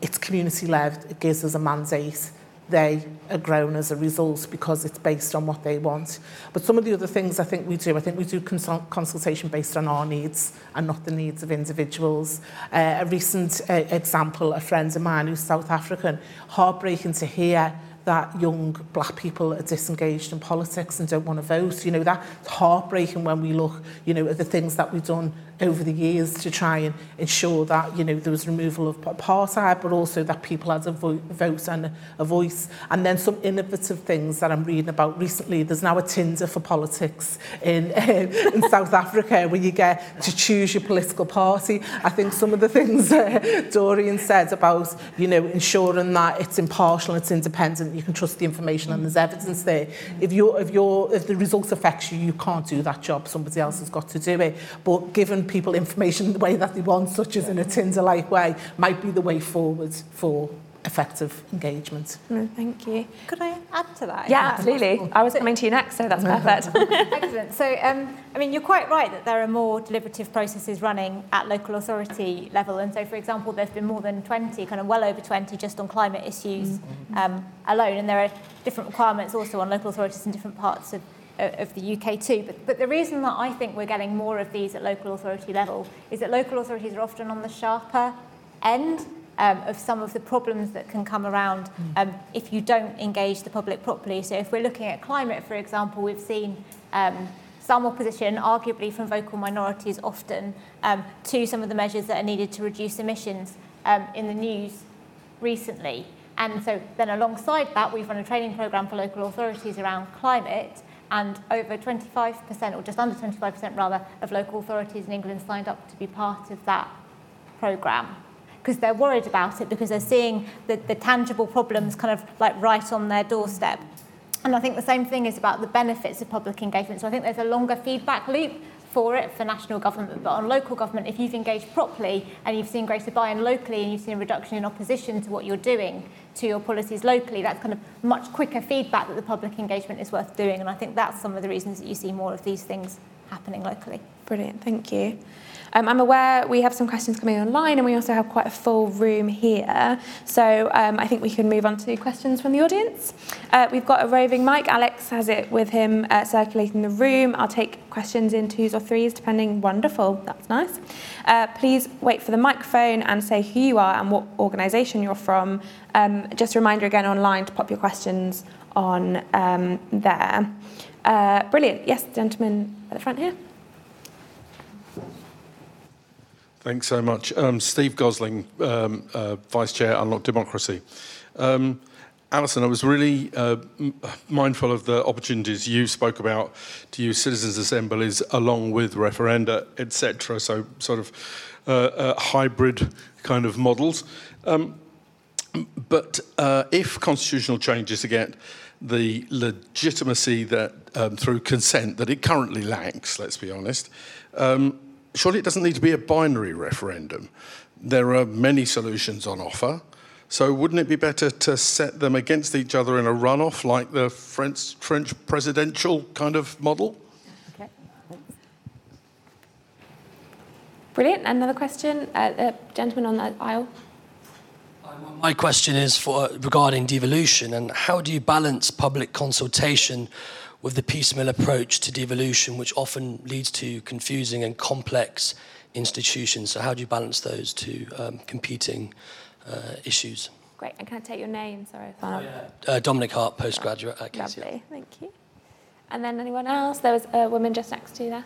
it's community led, it gives us a mandate. They are grown as a result because it's based on what they want. But some of the other things I think we do, I think we do consult consultation based on our needs and not the needs of individuals. Uh, a recent uh, example, a friend of mine who's South African, heartbreaking to hear that young black people are disengaged in politics and don't want to vote. You know, that's heartbreaking when we look, you know, at the things that we've done over the years to try and ensure that you know there was removal of apartheid but also that people had a vo vote and a voice. And then some innovative things that I'm reading about recently. There's now a Tinder for politics in in South Africa where you get to choose your political party. I think some of the things uh, Doreen said about you know ensuring that it's impartial it's independent you can trust the information and there's evidence there. If you if you if the results affects you you can't do that job. Somebody else has got to do it. But given people information the way that they want, such as in a Tinder-like way, might be the way forward for effective engagement. Mm, thank you. Could I add to that? Yeah, absolutely. I was coming to you next, so that's perfect. Excellent. So, um, I mean, you're quite right that there are more deliberative processes running at local authority level. And so, for example, there's been more than 20, kind of well over 20, just on climate issues um, alone. And there are different requirements also on local authorities in different parts of of the UK too. But, but the reason that I think we're getting more of these at local authority level is that local authorities are often on the sharper end um, of some of the problems that can come around um, if you don't engage the public properly. So if we're looking at climate, for example, we've seen um, some opposition, arguably from vocal minorities often, um, to some of the measures that are needed to reduce emissions um, in the news recently. And so then alongside that, we've run a training programme for local authorities around climate, and over 25%, or just under 25% rather, of local authorities in England signed up to be part of that programme because they're worried about it because they're seeing the, the tangible problems kind of like right on their doorstep. And I think the same thing is about the benefits of public engagement. So I think there's a longer feedback loop for it for national government, but on local government, if you've engaged properly and you've seen greater buy-in locally and you've seen a reduction in opposition to what you're doing to your policies locally, that's kind of much quicker feedback that the public engagement is worth doing. And I think that's some of the reasons that you see more of these things happening locally. Brilliant, thank you. Um, I'm aware we have some questions coming online and we also have quite a full room here. So um, I think we can move on to questions from the audience. Uh, we've got a roving mic. Alex has it with him uh, circulating the room. I'll take questions in twos or threes depending. Wonderful, that's nice. Uh, please wait for the microphone and say who you are and what organisation you're from. Um, just a reminder again online to pop your questions on um, there. Uh, brilliant. Yes, gentleman at the front here. Thanks so much. Um, Steve Gosling, um, uh, Vice Chair, Unlock Democracy. Um, Alison, I was really uh, mindful of the opportunities you spoke about to use citizens' assemblies along with referenda, etc. So sort of uh, uh, hybrid kind of models. Um, but uh, if constitutional changes to get the legitimacy that um, through consent that it currently lacks, let's be honest, um, surely it doesn't need to be a binary referendum. There are many solutions on offer. So wouldn't it be better to set them against each other in a runoff like the French, French presidential kind of model? Okay. Brilliant. Another question? Uh, the gentleman on the aisle. My question is for regarding devolution and how do you balance public consultation with the piecemeal approach to devolution, which often leads to confusing and complex institutions. So, how do you balance those two um, competing uh, issues? Great. And can I take your name? Sorry, if I'm uh, Dominic Hart, postgraduate at KCL. Lovely. Thank you. And then anyone else? There was a woman just next to you there.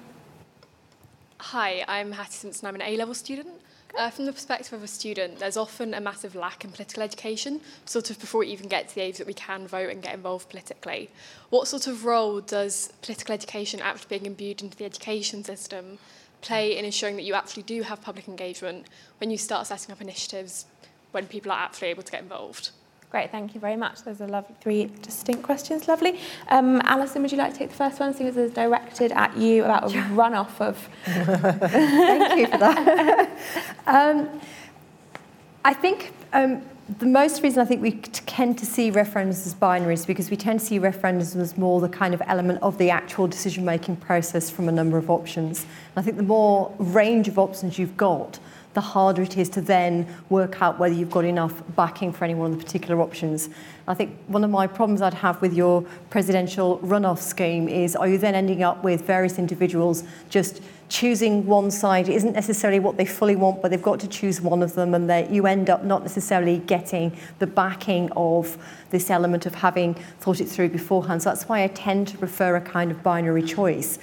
Hi, I'm Hattie Simpson. I'm an A level student. Uh, from the perspective of a student, there's often a massive lack in political education, sort of before we even get to the age that we can vote and get involved politically. What sort of role does political education, after being imbued into the education system, play in ensuring that you actually do have public engagement when you start setting up initiatives when people are actually able to get involved? Great, thank you very much. Those are lovely, three distinct questions. Lovely. Um, Alison, would you like to take the first one, seeing as it's directed at you about a runoff of... Thank you for that. um, I think um, the most reason I think we tend to see referendums as binaries because we tend to see referendums as more the kind of element of the actual decision-making process from a number of options. And I think the more range of options you've got, the harder it is to then work out whether you've got enough backing for any one of the particular options. I think one of my problems I'd have with your presidential runoff scheme is are you then ending up with various individuals just choosing one side isn't necessarily what they fully want, but they've got to choose one of them, and that you end up not necessarily getting the backing of this element of having thought it through beforehand. So that's why I tend to prefer a kind of binary choice.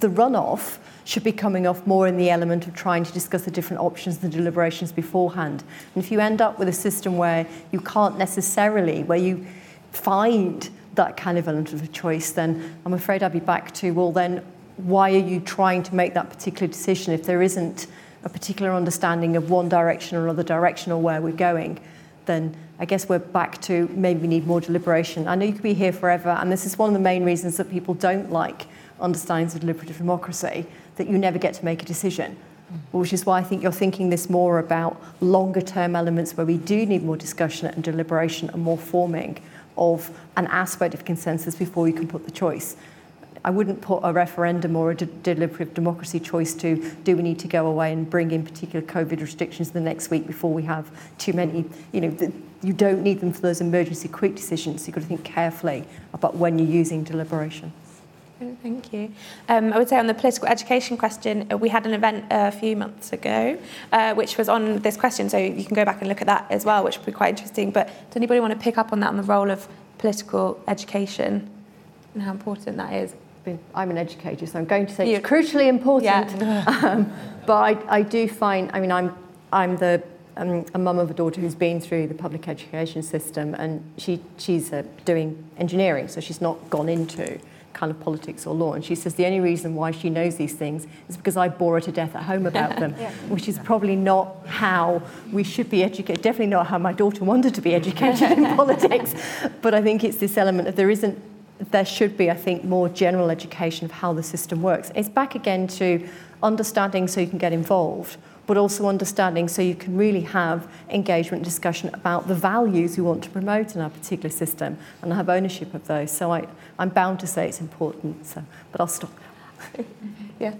the runoff should be coming off more in the element of trying to discuss the different options, the deliberations beforehand. And if you end up with a system where you can't necessarily, where you find that kind of element of a choice, then I'm afraid I'd be back to, well, then why are you trying to make that particular decision if there isn't a particular understanding of one direction or another direction or where we're going? Then I guess we're back to maybe we need more deliberation. I know you could be here forever, and this is one of the main reasons that people don't like understandings of deliberative democracy that you never get to make a decision. Which is why I think you're thinking this more about longer term elements where we do need more discussion and deliberation and more forming of an aspect of consensus before you can put the choice. I wouldn't put a referendum or a de- deliberative democracy choice to do we need to go away and bring in particular COVID restrictions the next week before we have too many, you know, the, you don't need them for those emergency quick decisions. You've got to think carefully about when you're using deliberation. Thank you. Um, I would say on the political education question, uh, we had an event a few months ago, uh, which was on this question, so you can go back and look at that as well, which would be quite interesting. But does anybody want to pick up on that, on the role of political education and how important that is? I'm an educator, so I'm going to say you, it's crucially important. Yeah. um, but I, I do find, I mean, I'm, I'm the um, a mum of a daughter who's been through the public education system, and she, she's uh, doing engineering, so she's not gone into kind of politics or law. And she says the only reason why she knows these things is because I bore her to death at home about them, yeah. which is probably not how we should be educated, definitely not how my daughter wanted to be educated in politics. But I think it's this element that there isn't, there should be, I think, more general education of how the system works. It's back again to understanding so you can get involved but also understanding so you can really have engagement and discussion about the values you want to promote in our particular system and have ownership of those. So I, I'm bound to say it's important, so, but I'll stop yeah.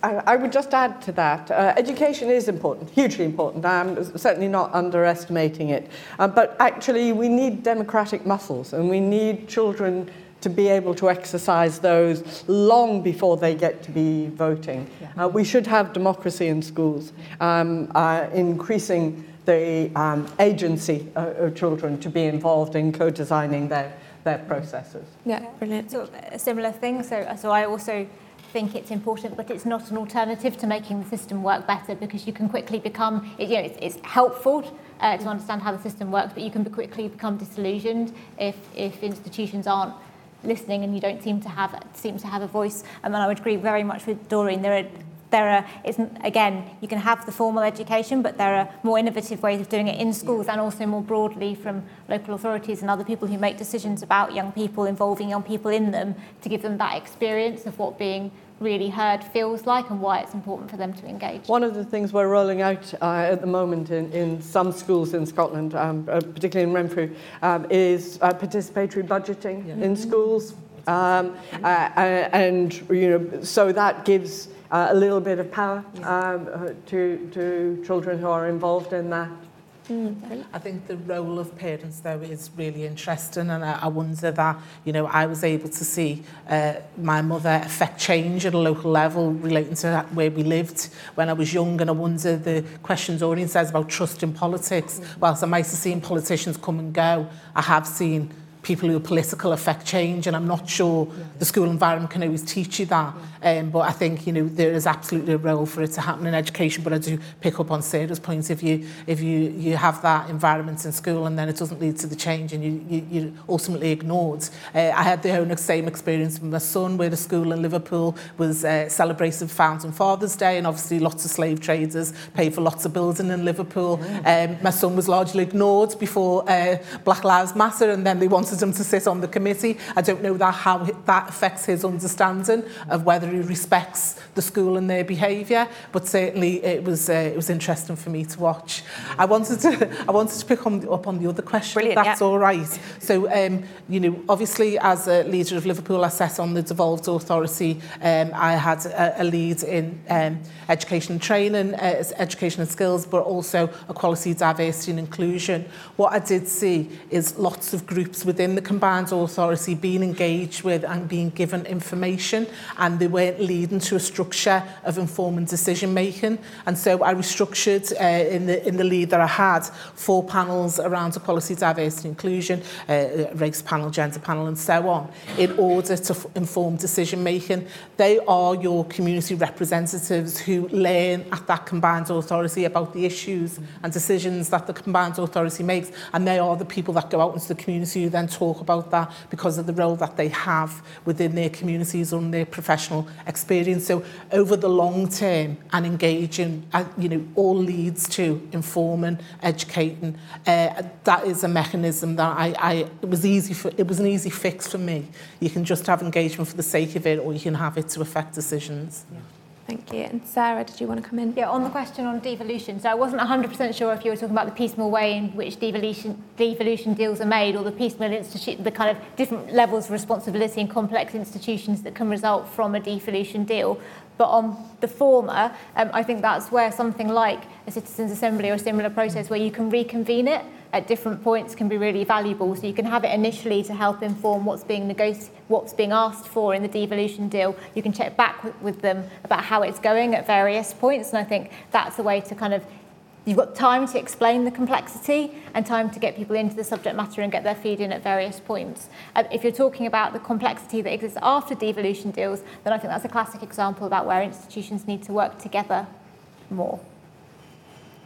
I, would just add to that. Uh, education is important, hugely important. I'm certainly not underestimating it. Uh, but actually, we need democratic muscles and we need children to be able to exercise those long before they get to be voting. Yeah. Uh, we should have democracy in schools, um, uh, increasing the um, agency uh, of children to be involved in co-designing their, their processes. Yeah, brilliant. So a similar thing. So, so I also think it's important, but it's not an alternative to making the system work better because you can quickly become, you know, it's, it's helpful uh, to understand how the system works, but you can be quickly become disillusioned if, if institutions aren't listening and you don't seem to have seem to have a voice. Um, and then I would agree very much with Doreen. There are there are isn't again you can have the formal education but there are more innovative ways of doing it in schools and also more broadly from local authorities and other people who make decisions about young people involving young people in them to give them that experience of what being really heard feels like and why it's important for them to engage. One of the things we're rolling out uh, at the moment in, in some schools in Scotland, um, uh, particularly in Renfrew, um, is uh, participatory budgeting yeah. in schools. Um, uh, uh, and you know, so that gives uh, a little bit of power um, to, to children who are involved in that Mm. I think the role of parents, though, is really interesting, and I, I wonder that, you know, I was able to see uh, my mother affect change at a local level relating to where we lived when I was young, and I wonder the questions Orion says about trust in politics. Mm. Whilst I might have seen politicians come and go, I have seen people who are political affect change, and I'm not sure yeah. the school environment can always teach you that. Yeah. Um, but I think you know there is absolutely a role for it to happen in education. But I do pick up on Sarah's point. If you if you you have that environment in school and then it doesn't lead to the change, and you you you're ultimately ignored. Uh, I had the own same experience with my son, where the school in Liverpool was uh, celebrating Founding Fathers Day, and obviously lots of slave traders paid for lots of building in Liverpool. Mm. Um, my son was largely ignored before uh, Black Lives Matter, and then they wanted him to sit on the committee. I don't know that how that affects his understanding of whether he respects the school and their behaviour, but certainly it was uh, it was interesting for me to watch. I wanted to I wanted to pick on, up on the other question. Brilliant, that's yeah. all right. So um, you know, obviously as a leader of Liverpool, I sat on the devolved authority. Um, I had a, a lead in um, education and training, uh, education and skills, but also equality, diversity and inclusion. What I did see is lots of groups within the combined authority being engaged with and being given information and they weren't leading to a structure of informing decision making. And so I restructured uh, in, the, in the lead that I had four panels around equality, diversity, and inclusion, uh, race panel, gender panel and so on in order to inform decision making. They are your community representatives who learn at that combined authority about the issues and decisions that the combined authority makes and they are the people that go out into the community who then talk about that because of the role that they have within their communities and their professional experience. So over the long term and engaging, uh, you know, all leads to informing, educating. Uh, that is a mechanism that I, I it was easy for, it was an easy fix for me. You can just have engagement for the sake of it or you can have it to affect decisions. Yeah. Thank you. And Sarah, did you want to come in? Yeah, on the question on devolution. So I wasn't 100% sure if you were talking about the piecemeal way in which devolution, devolution deals are made or the piecemeal institute, the kind of different levels of responsibility and complex institutions that can result from a devolution deal. But on the former, um, I think that's where something like a citizens' assembly or a similar process where you can reconvene it at different points can be really valuable. So you can have it initially to help inform what's being negotiated, what's being asked for in the devolution deal. You can check back with, them about how it's going at various points, and I think that's a way to kind of You've got time to explain the complexity and time to get people into the subject matter and get their feed in at various points. Uh, if you're talking about the complexity that exists after devolution deals, then I think that's a classic example about where institutions need to work together more.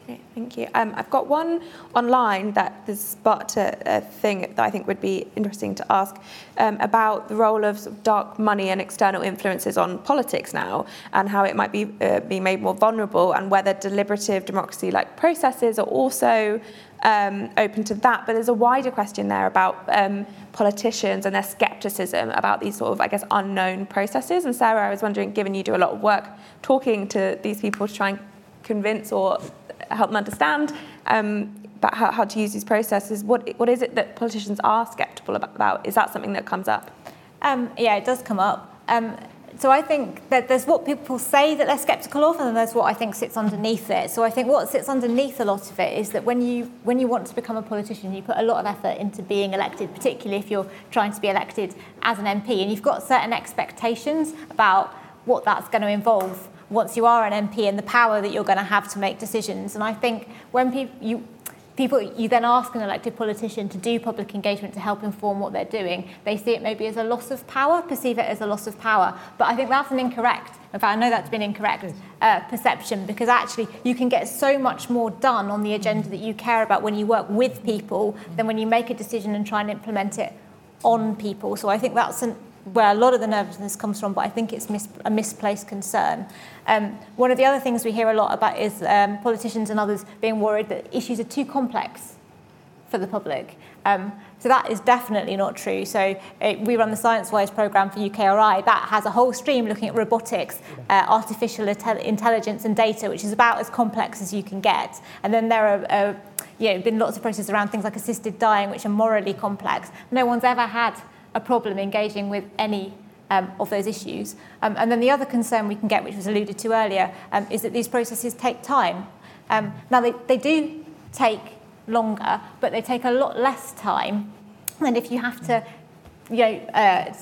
Okay, thank you. Um, I've got one online that has sparked a, a thing that I think would be interesting to ask um, about the role of, sort of dark money and external influences on politics now, and how it might be uh, made more vulnerable, and whether deliberative democracy-like processes are also um, open to that. But there's a wider question there about um, politicians and their skepticism about these sort of, I guess, unknown processes. And Sarah, I was wondering, given you do a lot of work talking to these people to try and convince or help them understand um, about how, how to use these processes. What, what is it that politicians are sceptical about? Is that something that comes up? Um, yeah, it does come up. Um, so I think that there's what people say that they're sceptical of, and then there's what I think sits underneath it. So I think what sits underneath a lot of it is that when you when you want to become a politician, you put a lot of effort into being elected, particularly if you're trying to be elected as an MP, and you've got certain expectations about what that's going to involve once you are an MP and the power that you're going to have to make decisions. And I think when people you people you then ask an elected politician to do public engagement to help inform what they're doing, they see it maybe as a loss of power, perceive it as a loss of power. But I think that's an incorrect, in fact, I know that's been incorrect uh, perception because actually you can get so much more done on the agenda that you care about when you work with people than when you make a decision and try and implement it on people. So I think that's an where a lot of the nervousness comes from, but I think it's mis- a misplaced concern. Um, one of the other things we hear a lot about is um, politicians and others being worried that issues are too complex for the public. Um, so that is definitely not true. So it, we run the ScienceWise program for UKRI. That has a whole stream looking at robotics, uh, artificial intelligence and data, which is about as complex as you can get. And then there are uh, you know, been lots of processes around things like assisted dying, which are morally complex. No one's ever had a problem engaging with any um, of those issues. Um, and then the other concern we can get, which was alluded to earlier, um, is that these processes take time. Um, now, they, they do take longer, but they take a lot less time than if you have to, you know, uh,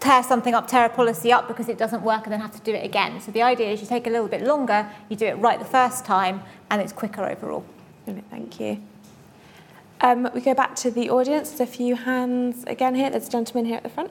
tear something up, tear a policy up because it doesn't work and then have to do it again. So the idea is you take a little bit longer, you do it right the first time, and it's quicker overall. Thank you. Um, we go back to the audience. There's a few hands again here. There's a gentleman here at the front.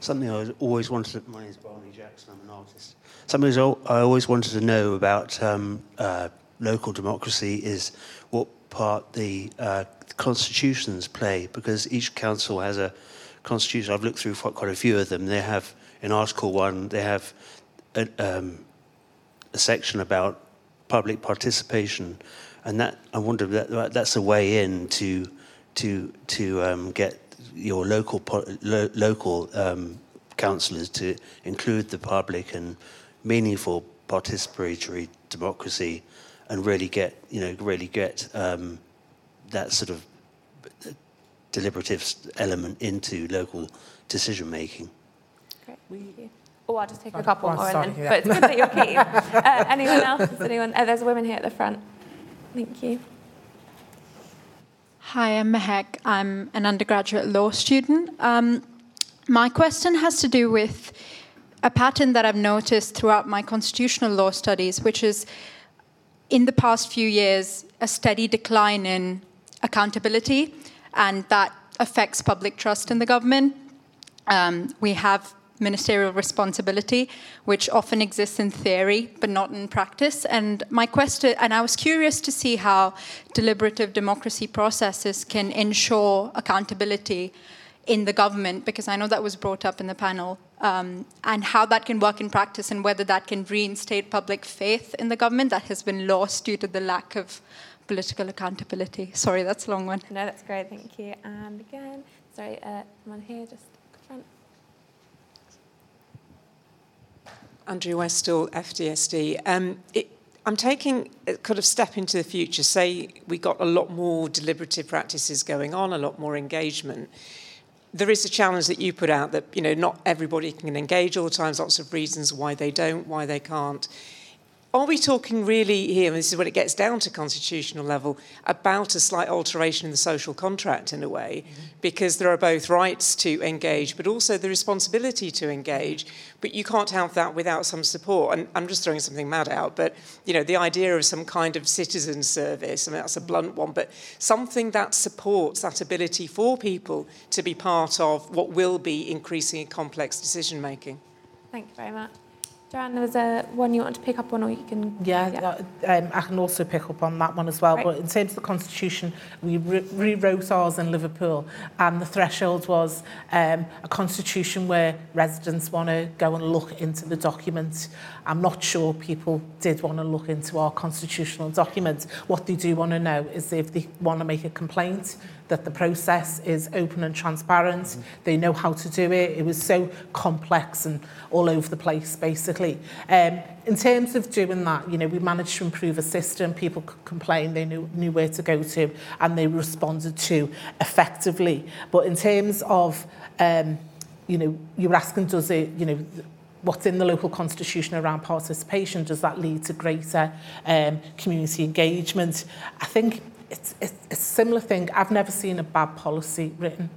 Something I always wanted. To, my name is Barney Jackson. I'm an artist. Something I always wanted to know about um, uh, local democracy is what part the uh, constitutions play, because each council has a constitution. I've looked through quite a few of them. They have in Article One, they have a, um, a section about public participation, and that I wonder that that's a way in to to to um, get your local lo, local um, councillors to include the public and meaningful participatory democracy, and really get you know really get um, that sort of deliberative element into local decision making. Great. Thank you. Oh, I'll just take a couple more sorry, then. Yeah. But it's good that you're keen. uh, anyone else? Anyone? Oh, there's a woman here at the front. Thank you. Hi, I'm Mehek. I'm an undergraduate law student. Um, my question has to do with a pattern that I've noticed throughout my constitutional law studies, which is in the past few years, a steady decline in accountability, and that affects public trust in the government. Um, we have ministerial responsibility, which often exists in theory but not in practice. And my question, and I was curious to see how deliberative democracy processes can ensure accountability in the government, because I know that was brought up in the panel, um, and how that can work in practice, and whether that can reinstate public faith in the government that has been lost due to the lack of political accountability. Sorry, that's a long one. No, that's great. Thank you. And again, sorry, uh, someone here, just Andrea Westall, FDSD. Um, it, I'm taking a kind of step into the future. Say we got a lot more deliberative practices going on, a lot more engagement. There is a challenge that you put out that you know not everybody can engage all the time. Lots of reasons why they don't, why they can't are we talking really here, and this is when it gets down to constitutional level, about a slight alteration in the social contract in a way? Mm-hmm. Because there are both rights to engage, but also the responsibility to engage. But you can't have that without some support. And I'm just throwing something mad out, but you know, the idea of some kind of citizen service, I mean, that's a blunt one, but something that supports that ability for people to be part of what will be increasingly complex decision making. Thank you very much. Joanne, there was a one you want to pick up on, or you can. Yeah, yeah. Uh, um, I can also pick up on that one as well. Right. But in terms of the constitution, we re- rewrote ours in Liverpool, and the threshold was um, a constitution where residents want to go and look into the document. I'm not sure people did want to look into our constitutional document. What they do want to know is if they want to make a complaint. Mm -hmm that the process is open and transparent. Mm. They know how to do it. It was so complex and all over the place, basically. Um, in terms of doing that, you know, we managed to improve a system. People could complain, they knew, knew where to go to, and they responded to effectively. But in terms of, um, you know, you were asking, does it, you know, what's in the local constitution around participation, does that lead to greater um, community engagement? I think it's, it's, it's a similar thing. I've never seen a bad policy written.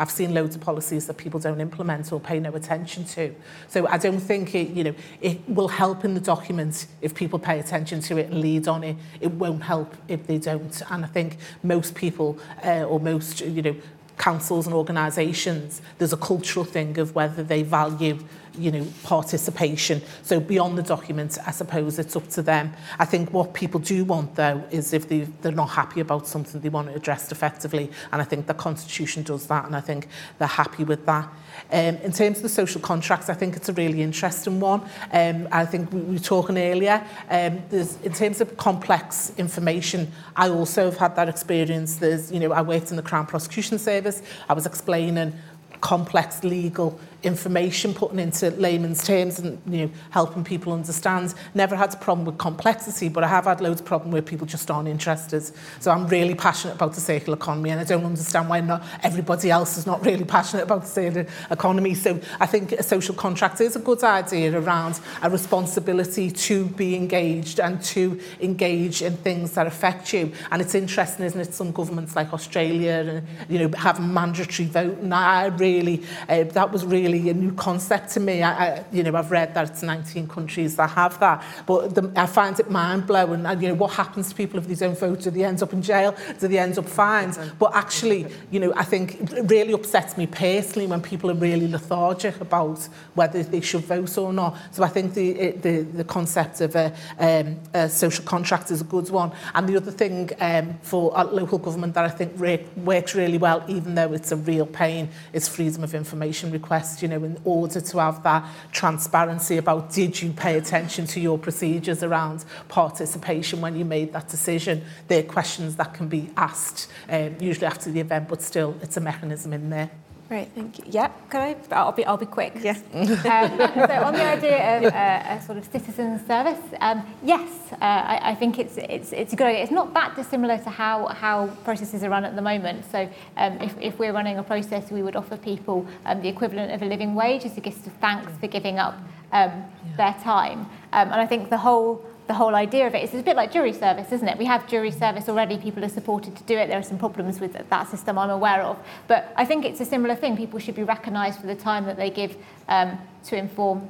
I've seen loads of policies that people don't implement or pay no attention to. So I don't think it, you know, it will help in the document if people pay attention to it and lead on it. It won't help if they don't. And I think most people uh, or most, you know, councils and organisations, there's a cultural thing of whether they value you know, participation. So beyond the document, I suppose it's up to them. I think what people do want, though, is if they, they're not happy about something, they want it addressed effectively. And I think the Constitution does that, and I think they're happy with that. Um, in terms of the social contracts, I think it's a really interesting one. Um, I think we, we were talking earlier, um, there's, in terms of complex information, I also have had that experience. There's, you know, I worked in the Crown Prosecution Service. I was explaining complex legal information, putting into layman's terms and you know, helping people understand. Never had a problem with complexity, but I have had loads of problem where people just aren't interested. So I'm really passionate about the circular economy and I don't understand why not everybody else is not really passionate about the circular economy. So I think a social contract is a good idea around a responsibility to be engaged and to engage in things that affect you. And it's interesting, isn't it, some governments like Australia and, you know, have mandatory vote. And I really, uh, that was really really a new concept to me. I, I, you know, I've read that it's 19 countries that have that, but the, I find it mind-blowing. And, you know, what happens to people if they don't vote? Do they end up in jail? Do they end up fined? But actually, you know, I think it really upsets me personally when people are really lethargic about whether they should vote or not. So I think the, the, the concept of a, um, a social contract is a good one. And the other thing um, for local government that I think re works really well, even though it's a real pain, is freedom of information requests, you know, in order to have that transparency about did you pay attention to your procedures around participation when you made that decision. There are questions that can be asked um, usually after the event, but still it's a mechanism in there. Great, thank you. Yeah, can I? I'll be, I'll be quick. Yeah. um, so on the idea of uh, a sort of citizen service, um, yes, uh, I, I think it's it's it's a good idea. It's not that dissimilar to how how processes are run at the moment. So um, if if we're running a process, we would offer people um, the equivalent of a living wage as a gift of thanks for giving up um, yeah. their time. Um, and I think the whole the whole idea of it is it's a bit like jury service, isn't it? We have jury service already, people are supported to do it. There are some problems with that system I'm aware of. But I think it's a similar thing. People should be recognised for the time that they give um, to inform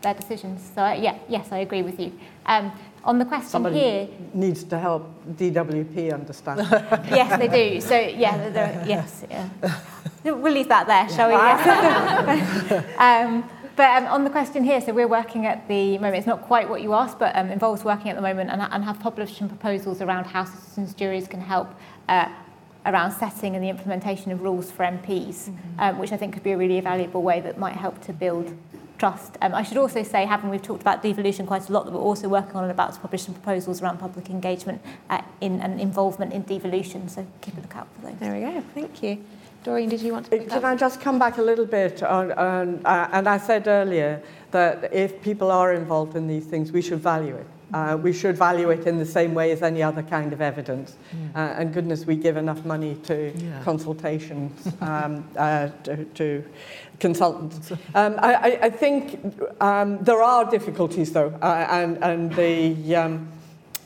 their decisions. So, yeah, yes, I agree with you. Um, on the question Somebody here... needs to help DWP understand. yes, they do. So, yeah, yes. Yeah. We'll leave that there, shall we? Yes. um, but um, on the question here, so we're working at the moment, it's not quite what you asked, but um, involves working at the moment and, and have published some proposals around how citizens' juries can help uh, around setting and the implementation of rules for MPs, mm-hmm. um, which I think could be a really valuable way that might help to build trust. Um, I should also say, having we've talked about devolution quite a lot, that we're also working on and about to publish some proposals around public engagement uh, in and involvement in devolution. So keep a lookout for those. There we go. Thank you. Doreen, did you want to? Can I just come back a little bit? On, on, uh, and I said earlier that if people are involved in these things, we should value it. Uh, we should value it in the same way as any other kind of evidence. Uh, and goodness, we give enough money to yeah. consultations, um, uh, to, to consultants. Um, I, I think um, there are difficulties, though, uh, and, and the, um,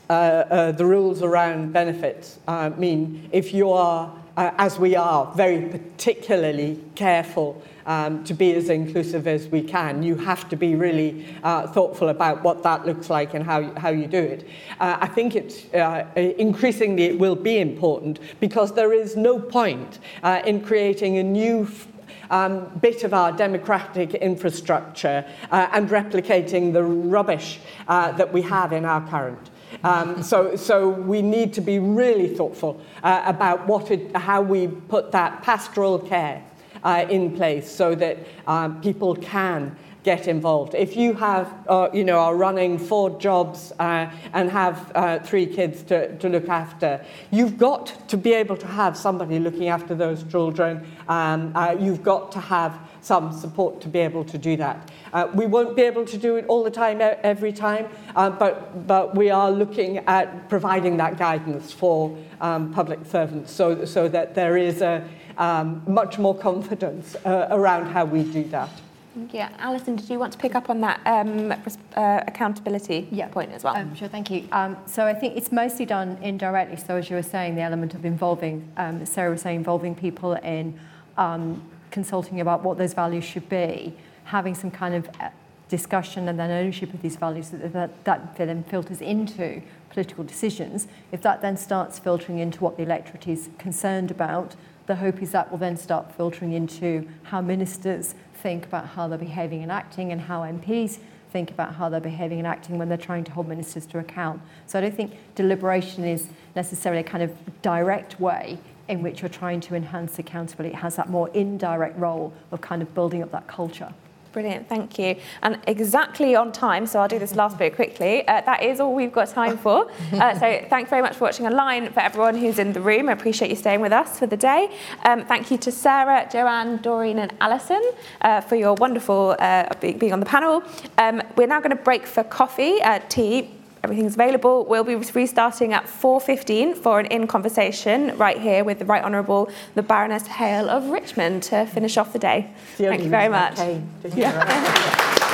uh, uh, the rules around benefits uh, mean if you are uh, as we are very particularly careful um, to be as inclusive as we can. You have to be really uh, thoughtful about what that looks like and how, how you do it. Uh, I think it's uh, increasingly it will be important because there is no point uh, in creating a new um, bit of our democratic infrastructure uh, and replicating the rubbish uh, that we have in our current. Um, so, so we need to be really thoughtful uh, about what it, how we put that pastoral care uh, in place so that um, people can get involved. If you have, uh, you know, are running four jobs uh, and have uh, three kids to, to look after, you've got to be able to have somebody looking after those children. Um, uh, you've got to have some support to be able to do that. Uh, we won't be able to do it all the time, every time, uh, but, but we are looking at providing that guidance for um, public servants so, so that there is a, um, much more confidence uh, around how we do that. Yeah, Alison, did you want to pick up on that um, uh, accountability yeah. point as well? Um, sure, thank you. Um, so I think it's mostly done indirectly. So as you were saying, the element of involving, um, Sarah was saying, involving people in um, consulting about what those values should be, having some kind of uh, discussion and then ownership of these values that, that, that then filters into political decisions. If that then starts filtering into what the electorate is concerned about, the hope is that will then start filtering into how ministers think about how they're behaving and acting and how MPs think about how they're behaving and acting when they're trying to hold ministers to account. So I don't think deliberation is necessarily a kind of direct way in which you're trying to enhance accountability. It has that more indirect role of kind of building up that culture. Brilliant, thank you. And exactly on time, so I'll do this last bit quickly. Uh, that is all we've got time for. Uh, so thanks very much for watching online. For everyone who's in the room, I appreciate you staying with us for the day. Um, thank you to Sarah, Joanne, Doreen, and Alison uh, for your wonderful uh, being on the panel. Um, we're now going to break for coffee, uh, tea, everything's available. We'll be restarting at 4.15 for an in conversation right here with the Right Honourable the Baroness Hale of Richmond to finish off the day. Thank you very much.